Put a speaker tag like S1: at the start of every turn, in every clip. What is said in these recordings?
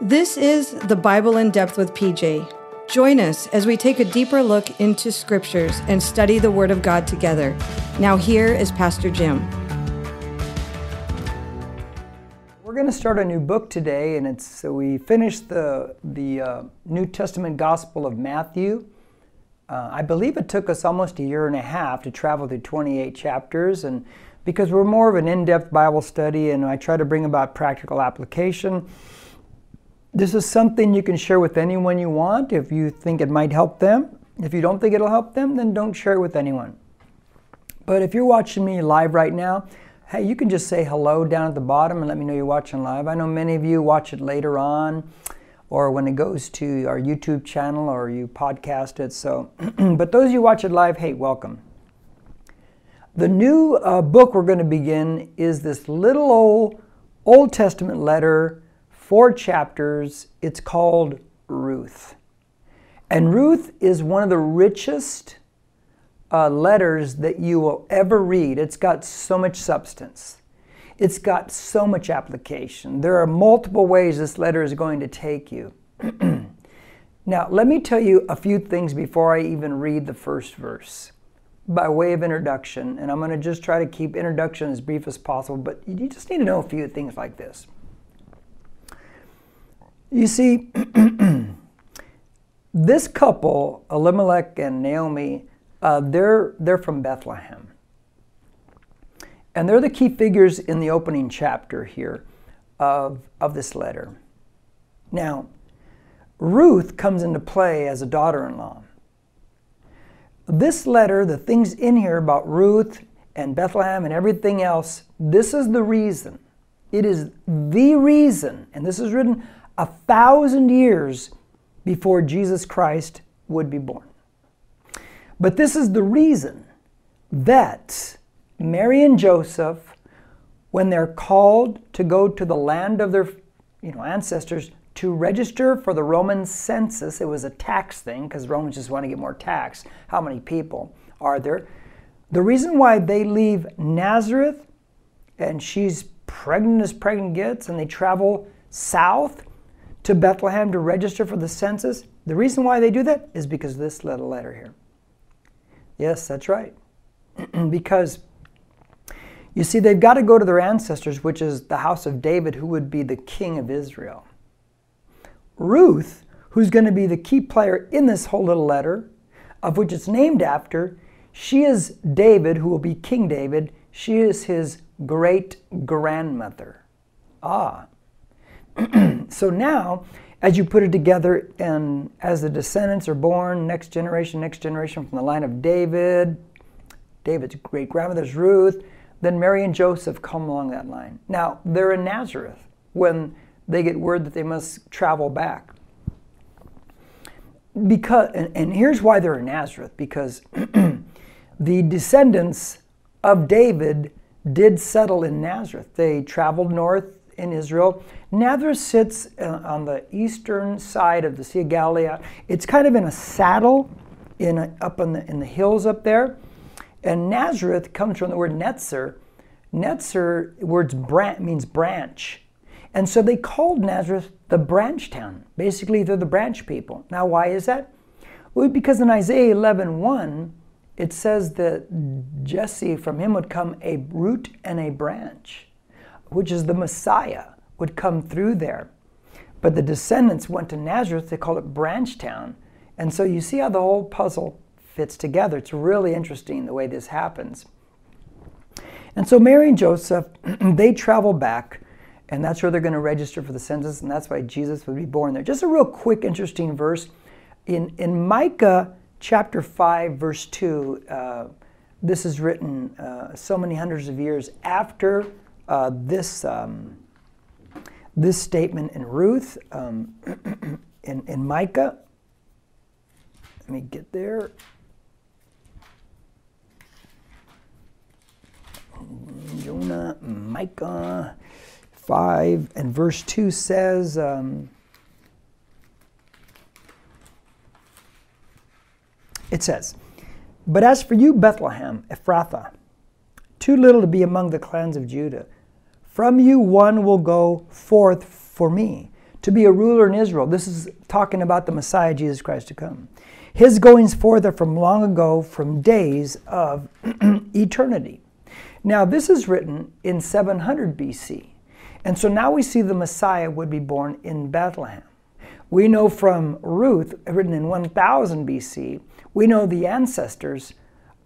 S1: This is the Bible in Depth with PJ. Join us as we take a deeper look into scriptures and study the Word of God together. Now, here is Pastor Jim.
S2: We're going to start a new book today, and it's so we finished the the uh, New Testament Gospel of Matthew. Uh, I believe it took us almost a year and a half to travel through 28 chapters, and because we're more of an in-depth Bible study, and I try to bring about practical application. This is something you can share with anyone you want if you think it might help them. If you don't think it'll help them, then don't share it with anyone. But if you're watching me live right now, hey, you can just say hello down at the bottom and let me know you're watching live. I know many of you watch it later on or when it goes to our YouTube channel or you podcast it. So, but those of you watch it live, hey, welcome. The new uh, book we're going to begin is this little old Old Testament letter four chapters. It's called Ruth. And Ruth is one of the richest uh, letters that you will ever read. It's got so much substance, it's got so much application. There are multiple ways this letter is going to take you. now, let me tell you a few things before I even read the first verse by way of introduction. And I'm going to just try to keep introduction as brief as possible, but you just need to know a few things like this. You see, this couple, Elimelech and Naomi, uh, they're, they're from Bethlehem. And they're the key figures in the opening chapter here of, of this letter. Now, Ruth comes into play as a daughter in law. This letter, the things in here about Ruth and Bethlehem and everything else, this is the reason. It is the reason, and this is written a thousand years before Jesus Christ would be born. But this is the reason that Mary and Joseph, when they're called to go to the land of their you know, ancestors to register for the Roman census, it was a tax thing because Romans just want to get more tax. How many people are there? The reason why they leave Nazareth and she's pregnant as pregnant gets and they travel south to Bethlehem to register for the census. The reason why they do that is because this little letter here. Yes, that's right. because you see, they've got to go to their ancestors, which is the house of David, who would be the king of Israel. Ruth, who's going to be the key player in this whole little letter, of which it's named after, she is David, who will be King David. She is his great grandmother. Ah, so now, as you put it together, and as the descendants are born, next generation, next generation from the line of David, David's great grandmother's Ruth, then Mary and Joseph come along that line. Now, they're in Nazareth when they get word that they must travel back. Because, and, and here's why they're in Nazareth because the descendants of David did settle in Nazareth. They traveled north in Israel. Nazareth sits uh, on the eastern side of the Sea of Galilee. It's kind of in a saddle in a, up in the, in the hills up there. And Nazareth comes from the word Netzer. Netzer words branch, means branch. And so they called Nazareth the branch town. Basically, they're the branch people. Now, why is that? Well, because in Isaiah 11 1, it says that Jesse, from him would come a root and a branch which is the Messiah, would come through there. But the descendants went to Nazareth, they call it Branchtown. And so you see how the whole puzzle fits together. It's really interesting the way this happens. And so Mary and Joseph, they travel back, and that's where they're going to register for the census, and that's why Jesus would be born there. Just a real quick, interesting verse. In, in Micah chapter 5, verse 2, uh, this is written uh, so many hundreds of years after uh, this, um, this statement in Ruth, um, in, in Micah. Let me get there. Jonah, Micah 5, and verse 2 says, um, it says, But as for you, Bethlehem, Ephrathah, too little to be among the clans of Judah, from you one will go forth for me to be a ruler in Israel. This is talking about the Messiah, Jesus Christ, to come. His goings forth are from long ago, from days of eternity. Now, this is written in 700 BC. And so now we see the Messiah would be born in Bethlehem. We know from Ruth, written in 1000 BC, we know the ancestors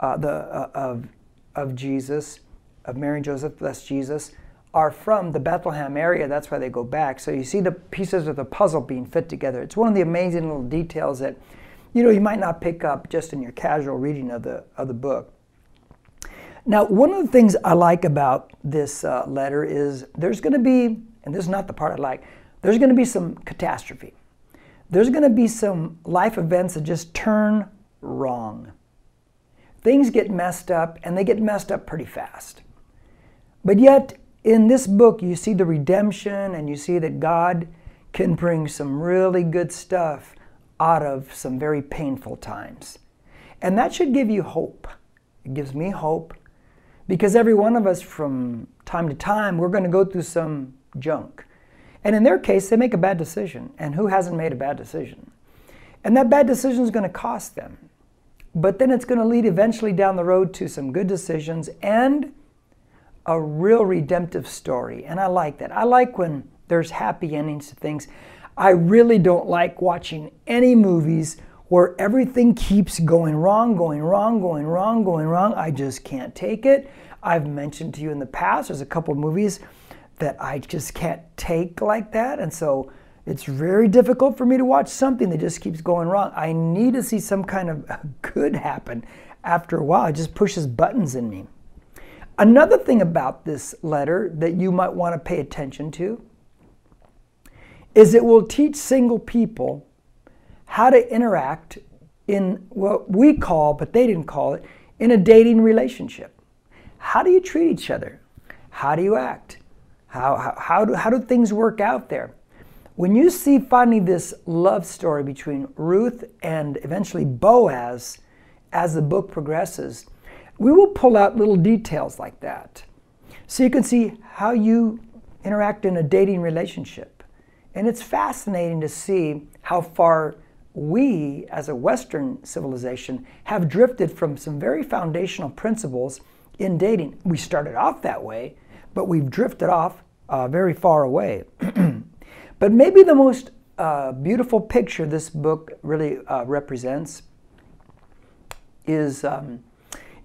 S2: uh, the, uh, of, of Jesus, of Mary and Joseph, that's Jesus, are from the Bethlehem area. That's why they go back. So you see the pieces of the puzzle being fit together. It's one of the amazing little details that you know you might not pick up just in your casual reading of the of the book. Now, one of the things I like about this uh, letter is there's going to be, and this is not the part I like, there's going to be some catastrophe. There's going to be some life events that just turn wrong. Things get messed up, and they get messed up pretty fast. But yet, in this book, you see the redemption and you see that God can bring some really good stuff out of some very painful times. And that should give you hope. It gives me hope because every one of us, from time to time, we're going to go through some junk. And in their case, they make a bad decision. And who hasn't made a bad decision? And that bad decision is going to cost them. But then it's going to lead eventually down the road to some good decisions and a real redemptive story. And I like that. I like when there's happy endings to things. I really don't like watching any movies where everything keeps going wrong, going wrong, going wrong, going wrong. I just can't take it. I've mentioned to you in the past, there's a couple movies that I just can't take like that. And so it's very difficult for me to watch something that just keeps going wrong. I need to see some kind of good happen after a while. It just pushes buttons in me. Another thing about this letter that you might want to pay attention to is it will teach single people how to interact in what we call, but they didn't call it, in a dating relationship. How do you treat each other? How do you act? How, how, how, do, how do things work out there? When you see finally this love story between Ruth and eventually Boaz as the book progresses, we will pull out little details like that. So you can see how you interact in a dating relationship. And it's fascinating to see how far we, as a Western civilization, have drifted from some very foundational principles in dating. We started off that way, but we've drifted off uh, very far away. but maybe the most uh, beautiful picture this book really uh, represents is um,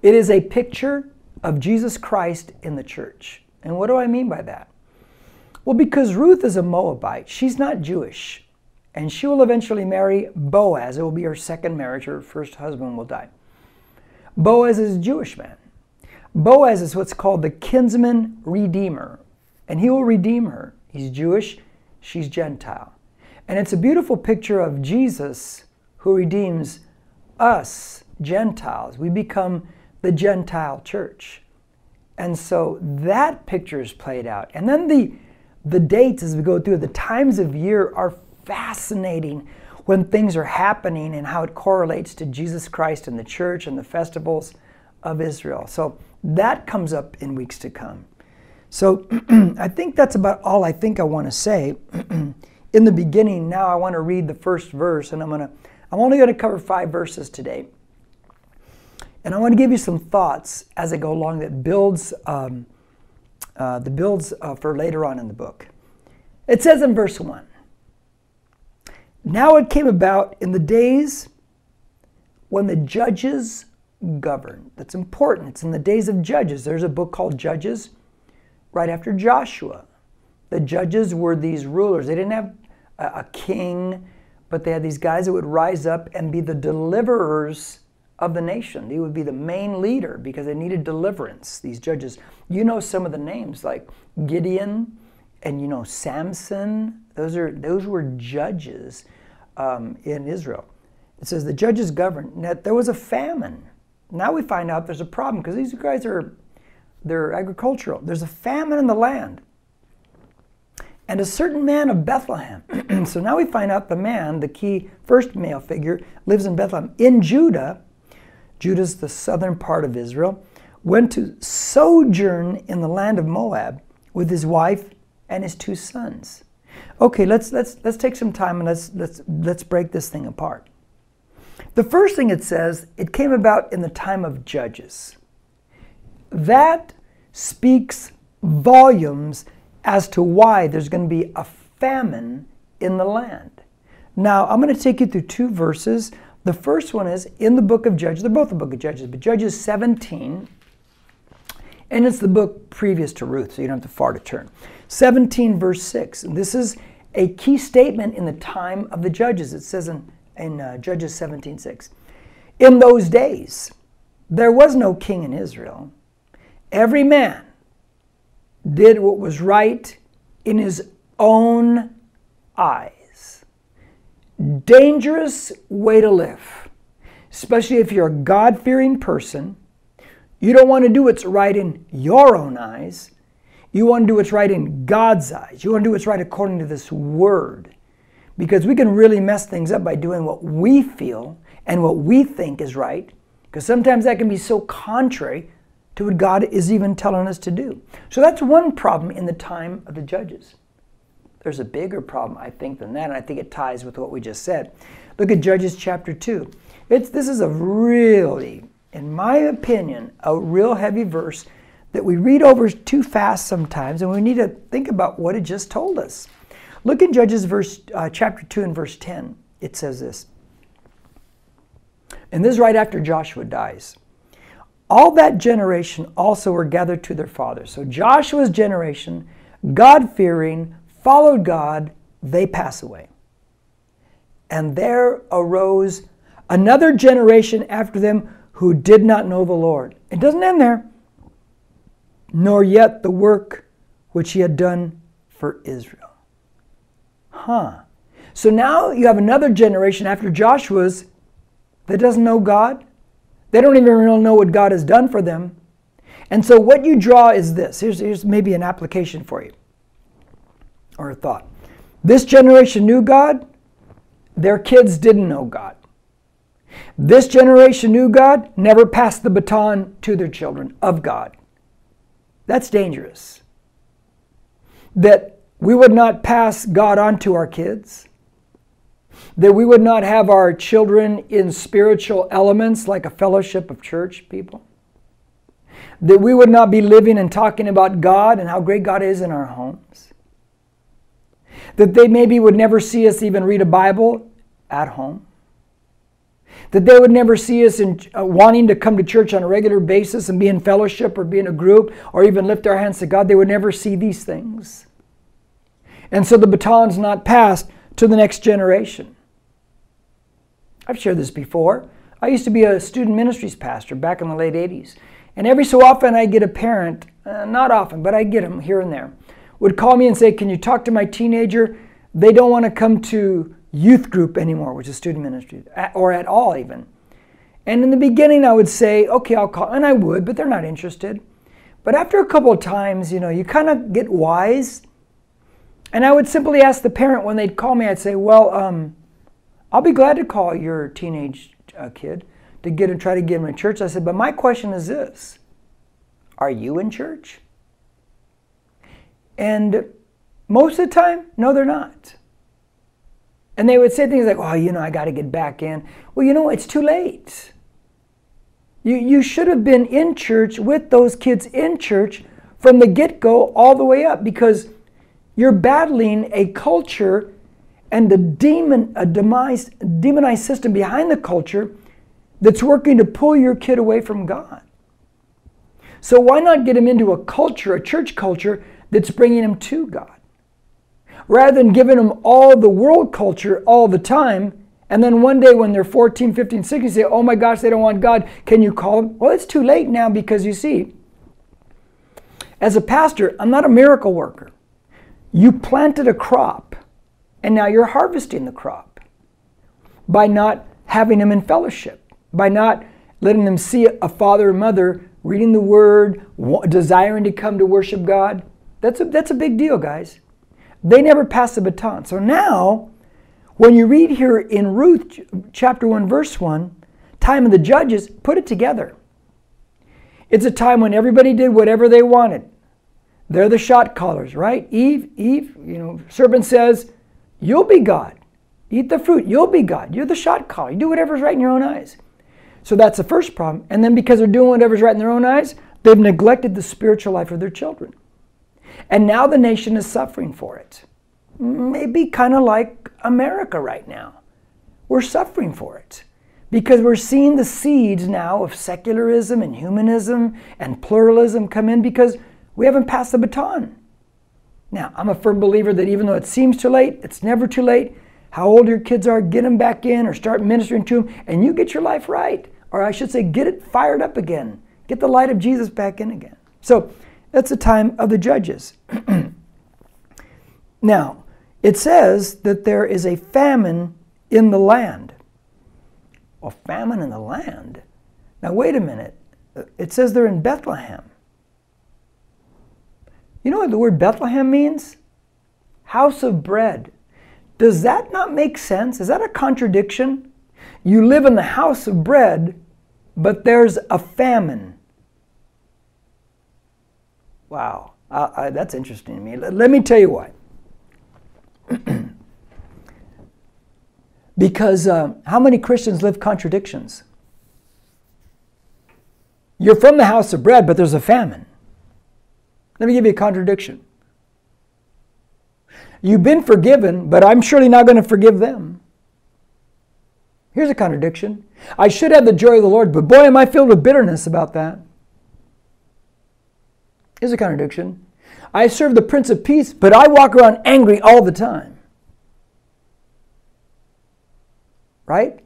S2: it is a picture of Jesus Christ in the church. And what do I mean by that? Well, because Ruth is a Moabite, she's not Jewish. And she will eventually marry Boaz. It will be her second marriage. Her first husband will die. Boaz is a Jewish man. Boaz is what's called the kinsman redeemer, and he will redeem her. He's Jewish, she's Gentile. And it's a beautiful picture of Jesus who redeems us, Gentiles. We become the Gentile church. And so that picture is played out. And then the, the dates as we go through, the times of year are fascinating when things are happening and how it correlates to Jesus Christ and the church and the festivals of Israel. So that comes up in weeks to come. So I think that's about all I think I want to say. in the beginning, now I want to read the first verse, and I'm to I'm only going to cover five verses today. And I want to give you some thoughts as I go along that builds um, uh, the builds uh, for later on in the book. It says in verse 1 Now it came about in the days when the judges governed. That's important. It's in the days of Judges. There's a book called Judges right after Joshua. The judges were these rulers. They didn't have a, a king, but they had these guys that would rise up and be the deliverers of the nation. He would be the main leader because they needed deliverance, these judges. You know some of the names like Gideon and you know Samson. Those are those were judges um, in Israel. It says the judges governed. Now, there was a famine. Now we find out there's a problem because these guys are they're agricultural. There's a famine in the land. And a certain man of Bethlehem. so now we find out the man, the key first male figure, lives in Bethlehem. In Judah, Judah's the southern part of Israel, went to sojourn in the land of Moab with his wife and his two sons. Okay, let's let's let's take some time and let's let's let's break this thing apart. The first thing it says, it came about in the time of judges. That speaks volumes as to why there's going to be a famine in the land. Now, I'm going to take you through two verses. The first one is in the book of Judges. They're both the book of Judges, but Judges 17, and it's the book previous to Ruth, so you don't have to far to turn. 17, verse 6. And this is a key statement in the time of the judges. It says in, in uh, Judges 17, 6. In those days, there was no king in Israel. Every man did what was right in his own eyes. Dangerous way to live, especially if you're a God fearing person. You don't want to do what's right in your own eyes. You want to do what's right in God's eyes. You want to do what's right according to this word. Because we can really mess things up by doing what we feel and what we think is right. Because sometimes that can be so contrary to what God is even telling us to do. So that's one problem in the time of the judges. There's a bigger problem, I think, than that, and I think it ties with what we just said. Look at Judges chapter 2. It's, this is a really, in my opinion, a real heavy verse that we read over too fast sometimes, and we need to think about what it just told us. Look in Judges verse, uh, chapter 2 and verse 10. It says this. And this is right after Joshua dies. All that generation also were gathered to their fathers. So Joshua's generation, God fearing, followed God, they pass away. And there arose another generation after them who did not know the Lord. It doesn't end there. Nor yet the work which he had done for Israel. Huh. So now you have another generation after Joshua's that doesn't know God. They don't even really know what God has done for them. And so what you draw is this. Here's, here's maybe an application for you or a thought. This generation knew God, their kids didn't know God. This generation knew God, never passed the baton to their children of God. That's dangerous. That we would not pass God on to our kids. That we would not have our children in spiritual elements like a fellowship of church people. That we would not be living and talking about God and how great God is in our homes that they maybe would never see us even read a Bible at home, that they would never see us in, uh, wanting to come to church on a regular basis and be in fellowship or be in a group or even lift our hands to God. They would never see these things. And so the baton's not passed to the next generation. I've shared this before. I used to be a student ministries pastor back in the late 80s. And every so often I get a parent, uh, not often, but I get them here and there, would call me and say, Can you talk to my teenager? They don't want to come to youth group anymore, which is student ministry, or at all even. And in the beginning, I would say, Okay, I'll call, and I would, but they're not interested. But after a couple of times, you know, you kind of get wise. And I would simply ask the parent when they'd call me, I'd say, Well, um, I'll be glad to call your teenage uh, kid to get and try to get him in church. I said, But my question is this Are you in church? And most of the time, no, they're not. And they would say things like, oh, you know, I got to get back in. Well, you know, it's too late. You, you should have been in church with those kids in church from the get go all the way up because you're battling a culture and the demon, a demised, demonized system behind the culture that's working to pull your kid away from God. So why not get him into a culture, a church culture, that's bringing them to God. Rather than giving them all the world culture all the time, and then one day when they're 14, 15, 16, say, oh my gosh, they don't want God, can you call them? Well, it's too late now because you see, as a pastor, I'm not a miracle worker. You planted a crop, and now you're harvesting the crop by not having them in fellowship, by not letting them see a father or mother reading the word, desiring to come to worship God. That's a, that's a big deal, guys. They never pass the baton. So now, when you read here in Ruth chapter 1, verse 1, time of the judges, put it together. It's a time when everybody did whatever they wanted. They're the shot callers, right? Eve, Eve, you know, serpent says, You'll be God. Eat the fruit. You'll be God. You're the shot caller. You do whatever's right in your own eyes. So that's the first problem. And then because they're doing whatever's right in their own eyes, they've neglected the spiritual life of their children. And now the nation is suffering for it. Maybe kind of like America right now. We're suffering for it because we're seeing the seeds now of secularism and humanism and pluralism come in because we haven't passed the baton. Now, I'm a firm believer that even though it seems too late, it's never too late. How old your kids are, get them back in or start ministering to them, and you get your life right. Or I should say, get it fired up again. Get the light of Jesus back in again. So that's the time of the judges. now, it says that there is a famine in the land. A famine in the land? Now, wait a minute. It says they're in Bethlehem. You know what the word Bethlehem means? House of bread. Does that not make sense? Is that a contradiction? You live in the house of bread, but there's a famine. Wow, uh, uh, that's interesting to me. Let, let me tell you why. because uh, how many Christians live contradictions? You're from the house of bread, but there's a famine. Let me give you a contradiction. You've been forgiven, but I'm surely not going to forgive them. Here's a contradiction. I should have the joy of the Lord, but boy, am I filled with bitterness about that. Here's a contradiction. I serve the Prince of Peace, but I walk around angry all the time. Right?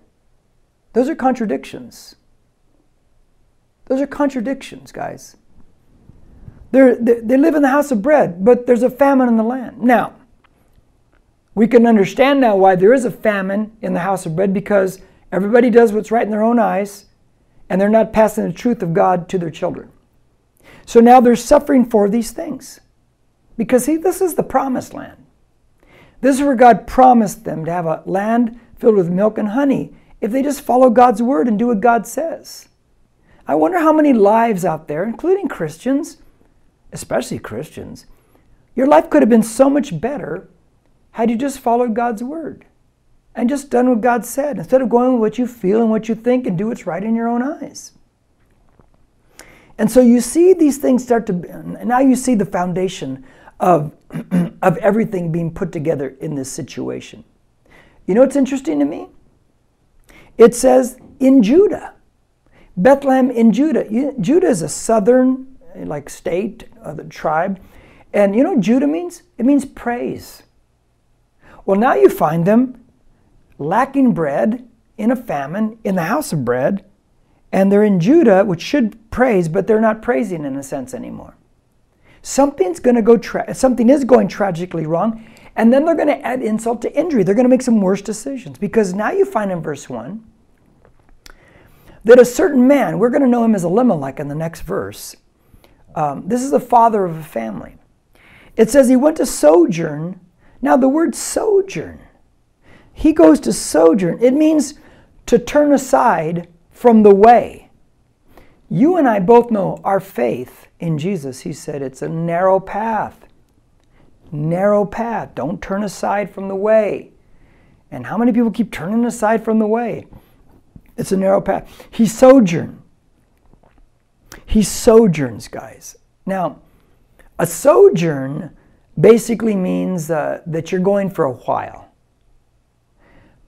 S2: Those are contradictions. Those are contradictions, guys. They're, they live in the house of bread, but there's a famine in the land. Now, we can understand now why there is a famine in the house of bread because everybody does what's right in their own eyes and they're not passing the truth of God to their children. So now they're suffering for these things. Because, see, this is the promised land. This is where God promised them to have a land filled with milk and honey if they just follow God's word and do what God says. I wonder how many lives out there, including Christians, especially Christians, your life could have been so much better had you just followed God's word and just done what God said instead of going with what you feel and what you think and do what's right in your own eyes. And so you see these things start to, now you see the foundation of, of everything being put together in this situation. You know what's interesting to me? It says in Judah, Bethlehem in Judah. Judah is a southern like state, uh, the tribe. And you know Judah means? It means praise. Well, now you find them lacking bread in a famine in the house of bread, and they're in Judah, which should praise, but they're not praising in a sense anymore. Something's going to go. Tra- something is going tragically wrong, and then they're going to add insult to injury. They're going to make some worse decisions because now you find in verse one that a certain man, we're going to know him as Elimelech in the next verse, um, this is the father of a family. It says he went to sojourn. Now, the word sojourn, he goes to sojourn. It means to turn aside from the way. You and I both know our faith in Jesus. He said it's a narrow path. Narrow path. Don't turn aside from the way. And how many people keep turning aside from the way? It's a narrow path. He sojourned. He sojourns, guys. Now, a sojourn basically means uh, that you're going for a while.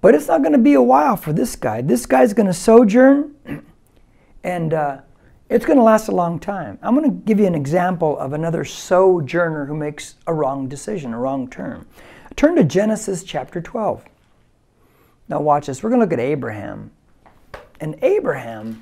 S2: But it's not going to be a while for this guy. This guy's going to sojourn, and uh, it's going to last a long time. I'm going to give you an example of another sojourner who makes a wrong decision, a wrong turn. Turn to Genesis chapter 12. Now, watch this. We're going to look at Abraham. And Abraham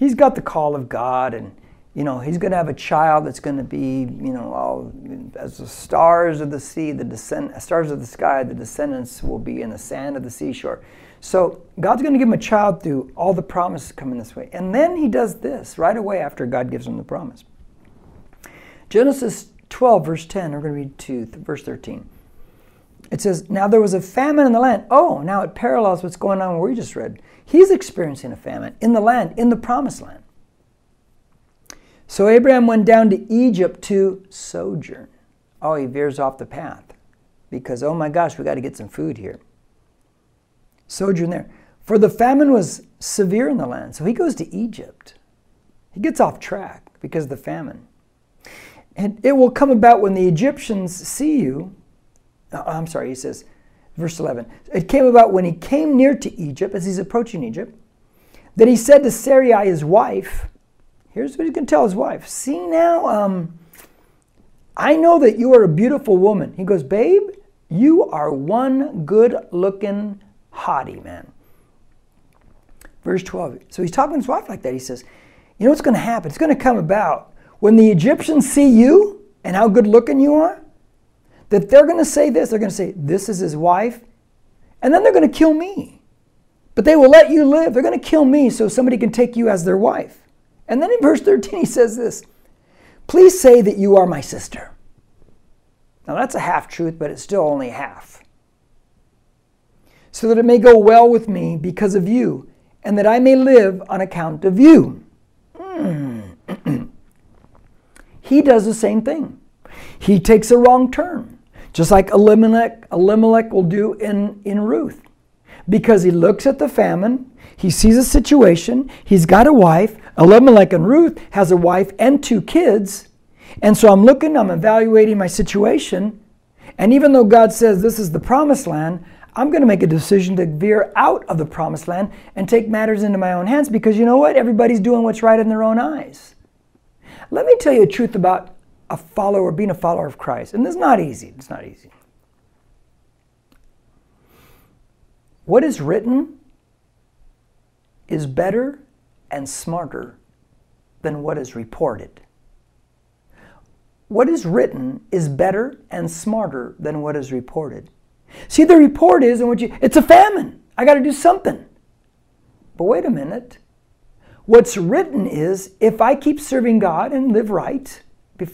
S2: he's got the call of God and you know he's going to have a child that's going to be you know all as the stars of the sea the descend stars of the sky the descendants will be in the sand of the seashore. So god's going to give him a child through all the promises coming this way. And then he does this right away after god gives him the promise. Genesis 12 verse 10 we're going to read to verse 13 it says now there was a famine in the land. Oh now it parallels what's going on where we just read. He's experiencing a famine in the land, in the promised land. So Abraham went down to Egypt to sojourn. Oh, he veers off the path because, oh my gosh, we got to get some food here. Sojourn there. For the famine was severe in the land. So he goes to Egypt. He gets off track because of the famine. And it will come about when the Egyptians see you. Oh, I'm sorry, he says, verse 11. It came about when he came near to Egypt, as he's approaching Egypt, that he said to Sarai, his wife, Here's what he can tell his wife. See now, um, I know that you are a beautiful woman. He goes, Babe, you are one good looking hottie, man. Verse 12. So he's talking to his wife like that. He says, You know what's going to happen? It's going to come about when the Egyptians see you and how good looking you are, that they're going to say this. They're going to say, This is his wife. And then they're going to kill me. But they will let you live. They're going to kill me so somebody can take you as their wife. And then in verse 13, he says this Please say that you are my sister. Now that's a half truth, but it's still only half. So that it may go well with me because of you, and that I may live on account of you. Hmm. he does the same thing. He takes a wrong turn, just like Elimelech, Elimelech will do in, in Ruth. Because he looks at the famine, he sees a situation, he's got a wife, Elimelech and Ruth has a wife and two kids. And so I'm looking, I'm evaluating my situation. And even though God says this is the promised land, I'm going to make a decision to veer out of the promised land and take matters into my own hands because you know what? Everybody's doing what's right in their own eyes. Let me tell you a truth about a follower, being a follower of Christ. And is not easy. It's not easy. What is written is better and smarter than what is reported. What is written is better and smarter than what is reported. See, the report is, and you, it's a famine. I got to do something. But wait a minute. What's written is, if I keep serving God and live right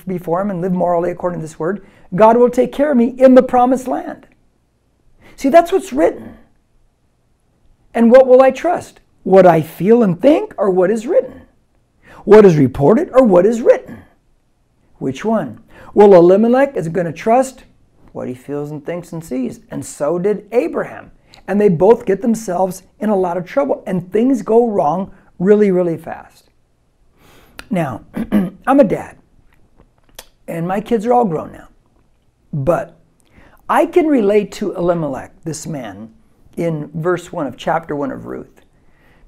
S2: before Him and live morally according to this word, God will take care of me in the promised land. See, that's what's written. And what will I trust? What I feel and think or what is written? What is reported or what is written? Which one? Well, Elimelech is going to trust what he feels and thinks and sees. And so did Abraham. And they both get themselves in a lot of trouble. And things go wrong really, really fast. Now, I'm a dad. And my kids are all grown now. But I can relate to Elimelech, this man, in verse 1 of chapter 1 of Ruth.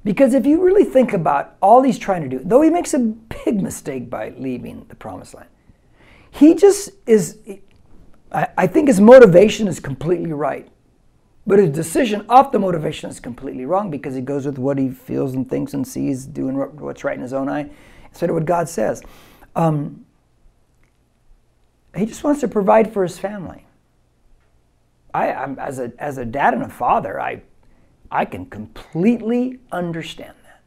S2: Because if you really think about all he's trying to do, though he makes a big mistake by leaving the promised land, he just is, I, think his motivation is completely right. But his decision off the motivation is completely wrong because he goes with what he feels and thinks and sees, doing what's right in his own eye, instead of what God says. Um, he just wants to provide for his family. I, I'm, as a as a dad and a father, I I can completely understand that.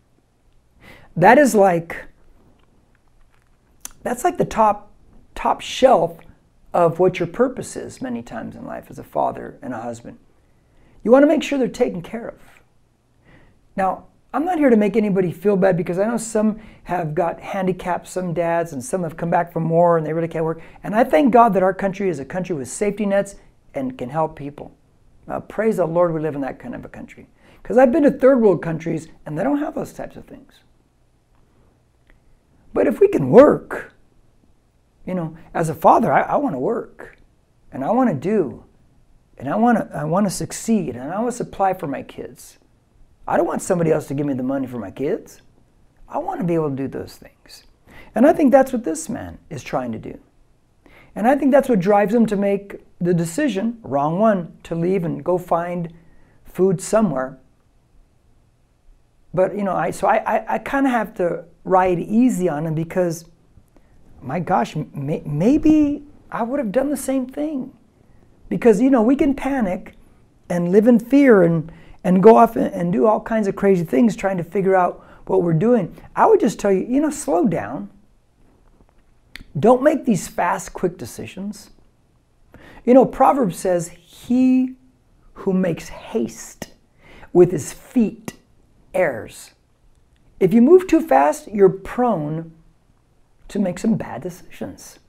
S2: That is like that's like the top top shelf of what your purpose is many times in life as a father and a husband. You want to make sure they're taken care of. Now, I'm not here to make anybody feel bad because I know some have got handicapped, some dads, and some have come back from war and they really can't work. And I thank God that our country is a country with safety nets and can help people. Uh, praise the Lord, we live in that kind of a country. Because I've been to third world countries and they don't have those types of things. But if we can work, you know, as a father, I, I want to work and I want to do and I want to I want to succeed and I want to supply for my kids. I don't want somebody else to give me the money for my kids. I want to be able to do those things. And I think that's what this man is trying to do. And I think that's what drives him to make the decision, wrong one, to leave and go find food somewhere. But you know, I so I I, I kind of have to ride easy on him because, my gosh, may, maybe I would have done the same thing, because you know we can panic, and live in fear and and go off and, and do all kinds of crazy things trying to figure out what we're doing. I would just tell you, you know, slow down. Don't make these fast, quick decisions. You know, Proverbs says, He who makes haste with his feet errs. If you move too fast, you're prone to make some bad decisions.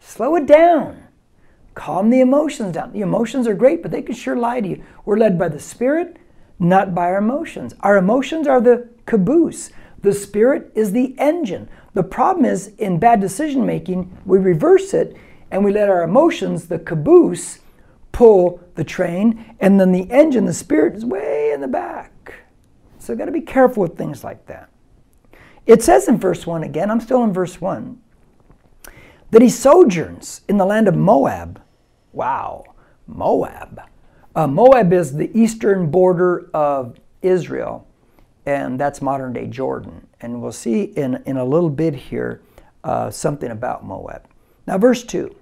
S2: Slow it down. Calm the emotions down. The emotions are great, but they can sure lie to you. We're led by the Spirit, not by our emotions. Our emotions are the caboose, the Spirit is the engine. The problem is in bad decision making, we reverse it and we let our emotions, the caboose, pull the train, and then the engine, the Spirit, is way in the back. So we've got to be careful with things like that. It says in verse 1 again, I'm still in verse 1, that he sojourns in the land of Moab. Wow, Moab. Uh, Moab is the eastern border of Israel, and that's modern day Jordan. And we'll see in, in a little bit here uh, something about Moab. Now, verse 2.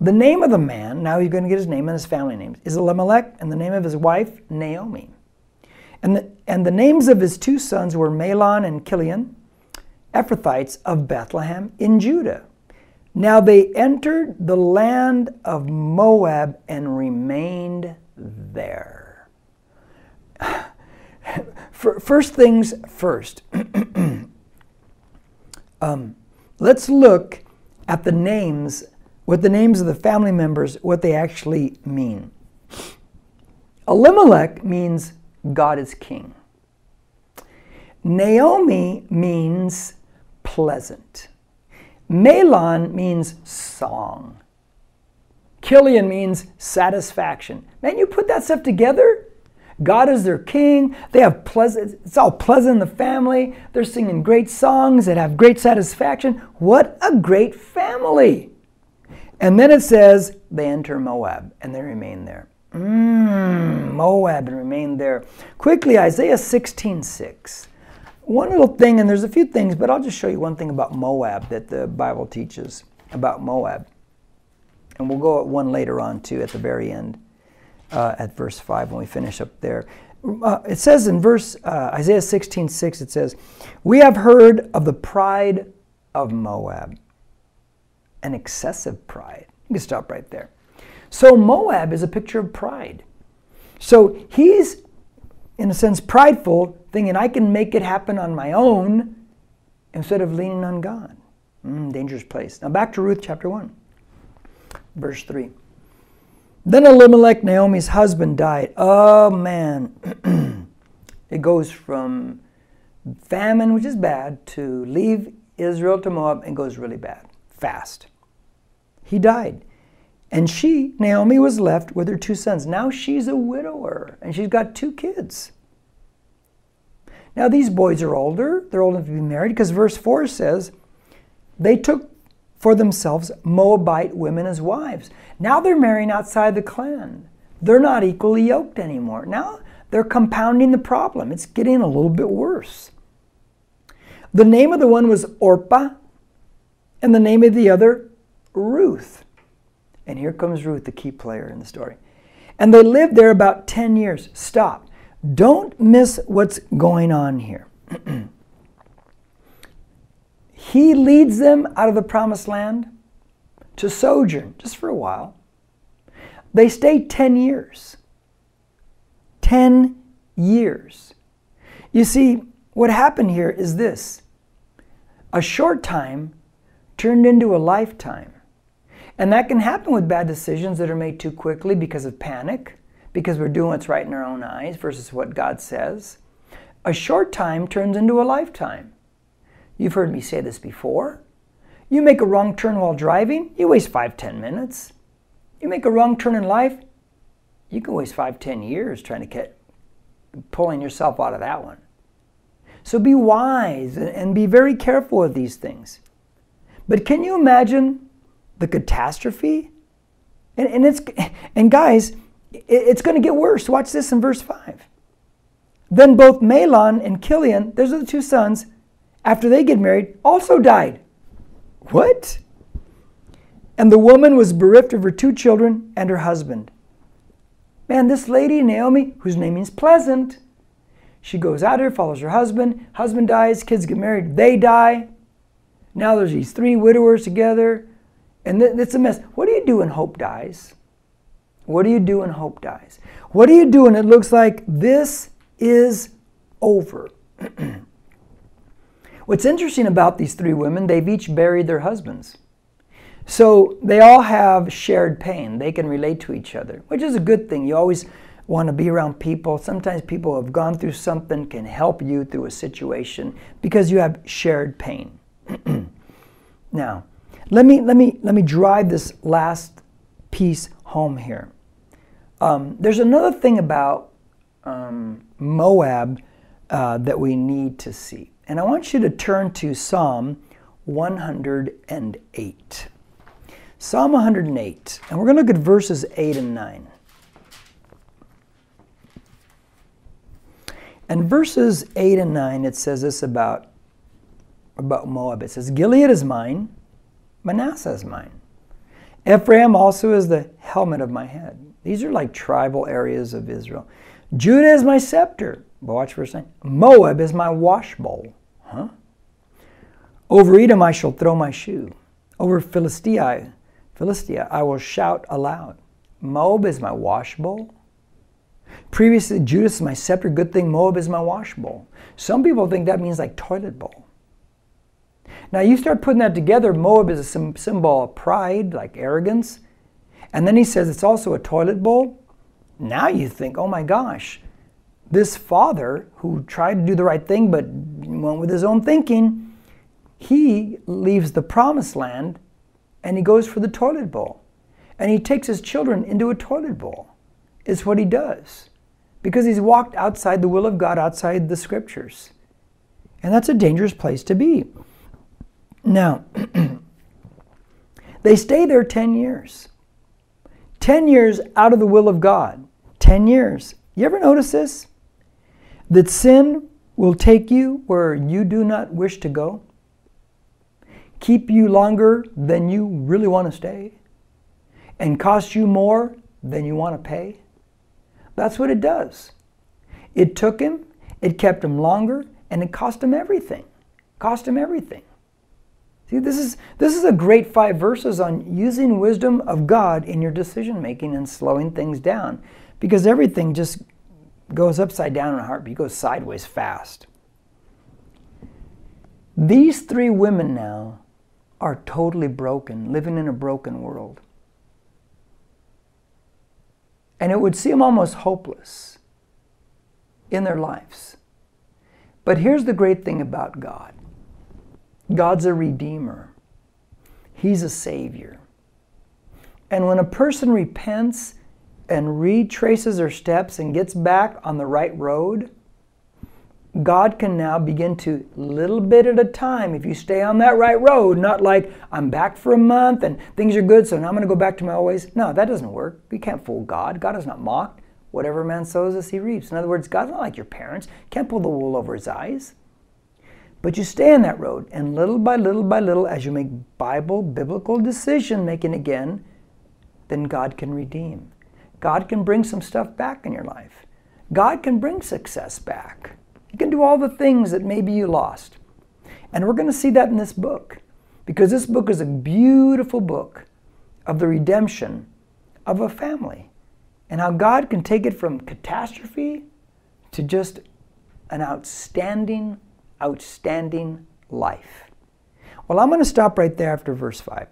S2: The name of the man, now he's going to get his name and his family names, is Elimelech, and the name of his wife, Naomi. And the, and the names of his two sons were Mahlon and Chilion, Ephrathites of Bethlehem in Judah. Now they entered the land of Moab and remained there. first things first. um, let's look at the names, what the names of the family members, what they actually mean. Elimelech means God is king. Naomi means pleasant. Mahlon means song. Chilion means satisfaction. Man, you put that stuff together. God is their king. They have pleasant, it's all pleasant in the family. They're singing great songs that have great satisfaction. What a great family. And then it says they enter Moab and they remain there. Mm, Moab and remain there. Quickly, Isaiah 16 6. One little thing, and there's a few things, but I'll just show you one thing about Moab that the Bible teaches about Moab. And we'll go at one later on too at the very end, uh, at verse 5 when we finish up there. Uh, it says in verse uh, Isaiah 16 6, it says, We have heard of the pride of Moab, an excessive pride. You can stop right there. So Moab is a picture of pride. So he's, in a sense, prideful, thinking I can make it happen on my own instead of leaning on God. Mm, dangerous place. Now back to Ruth chapter 1, verse 3. Then Elimelech, Naomi's husband, died. Oh man. it goes from famine, which is bad, to leave Israel to Moab and goes really bad, fast. He died. And she, Naomi, was left with her two sons. Now she's a widower and she's got two kids. Now these boys are older. They're old enough to be married because verse 4 says they took for themselves Moabite women as wives. Now they're marrying outside the clan. They're not equally yoked anymore. Now they're compounding the problem. It's getting a little bit worse. The name of the one was Orpah, and the name of the other, Ruth. And here comes Ruth, the key player in the story. And they lived there about 10 years. Stop. Don't miss what's going on here. he leads them out of the promised land to sojourn just for a while. They stay 10 years. 10 years. You see, what happened here is this a short time turned into a lifetime. And that can happen with bad decisions that are made too quickly because of panic, because we're doing what's right in our own eyes versus what God says. A short time turns into a lifetime. You've heard me say this before. You make a wrong turn while driving, you waste five, ten minutes. You make a wrong turn in life, you can waste five, ten years trying to get pulling yourself out of that one. So be wise and be very careful with these things. But can you imagine the catastrophe. And, and it's and guys, it's going to get worse. Watch this in verse 5. Then both Mahlon and Chilion, those are the two sons, after they get married, also died. What? And the woman was bereft of her two children and her husband. Man, this lady, Naomi, whose name means pleasant, she goes out here, follows her husband. Husband dies, kids get married, they die. Now there's these three widowers together. And it's a mess. What do you do when hope dies? What do you do when hope dies? What do you do when it looks like this is over? What's interesting about these three women, they've each buried their husbands. So they all have shared pain. They can relate to each other, which is a good thing. You always want to be around people. Sometimes people who have gone through something can help you through a situation because you have shared pain. now, let me let me let me drive this last piece home here. Um, there's another thing about um, Moab uh, that we need to see, and I want you to turn to Psalm 108. Psalm 108, and we're going to look at verses 8 and 9. And verses 8 and 9, it says this about, about Moab. It says, Gilead is mine, Manasseh is mine. Ephraim also is the helmet of my head. These are like tribal areas of Israel. Judah is my scepter. But watch verse 9. Moab is my washbowl. Huh? Over Edom I shall throw my shoe. Over Philistia, Philistia I will shout aloud. Moab is my washbowl. Previously, Judas is my scepter. Good thing Moab is my washbowl. Some people think that means like toilet bowl. Now you start putting that together. Moab is a symbol of pride, like arrogance. And then he says it's also a toilet bowl. Now you think, oh my gosh, this father who tried to do the right thing but went with his own thinking, he leaves the promised land and he goes for the toilet bowl. And he takes his children into a toilet bowl. It's what he does because he's walked outside the will of God, outside the scriptures. And that's a dangerous place to be. Now, they stay there 10 years. 10 years out of the will of God. 10 years. You ever notice this? That sin will take you where you do not wish to go, keep you longer than you really want to stay, and cost you more than you want to pay. That's what it does. It took him, it kept him longer, and it cost him everything. Cost him everything. See, this is this is a great five verses on using wisdom of God in your decision making and slowing things down. Because everything just goes upside down in a heartbeat, goes sideways fast. These three women now are totally broken, living in a broken world. And it would seem almost hopeless in their lives. But here's the great thing about God God's a redeemer, He's a savior. And when a person repents and retraces her steps and gets back on the right road, God can now begin to, little bit at a time, if you stay on that right road, not like I'm back for a month and things are good, so now I'm going to go back to my ways. No, that doesn't work. You can't fool God. God is not mocked. Whatever man sows, as he reaps. In other words, God's not like your parents. Can't pull the wool over his eyes. But you stay on that road, and little by little by little, as you make Bible, biblical decision making again, then God can redeem. God can bring some stuff back in your life. God can bring success back. You can do all the things that maybe you lost. And we're going to see that in this book because this book is a beautiful book of the redemption of a family and how God can take it from catastrophe to just an outstanding, outstanding life. Well, I'm going to stop right there after verse 5.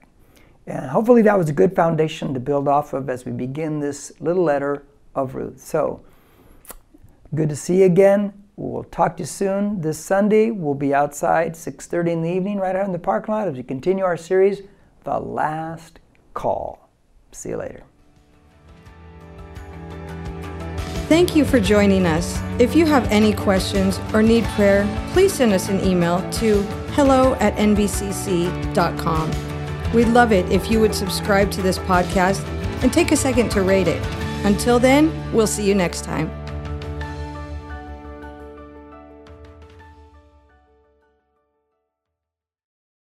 S2: And hopefully that was a good foundation to build off of as we begin this little letter of Ruth. So, good to see you again. We'll talk to you soon. This Sunday, we'll be outside 6:30 in the evening, right out in the parking lot, as we continue our series, "The Last Call." See you later.
S1: Thank you for joining us. If you have any questions or need prayer, please send us an email to hello at nbcc.com. We'd love it if you would subscribe to this podcast and take a second to rate it. Until then, we'll see you next time.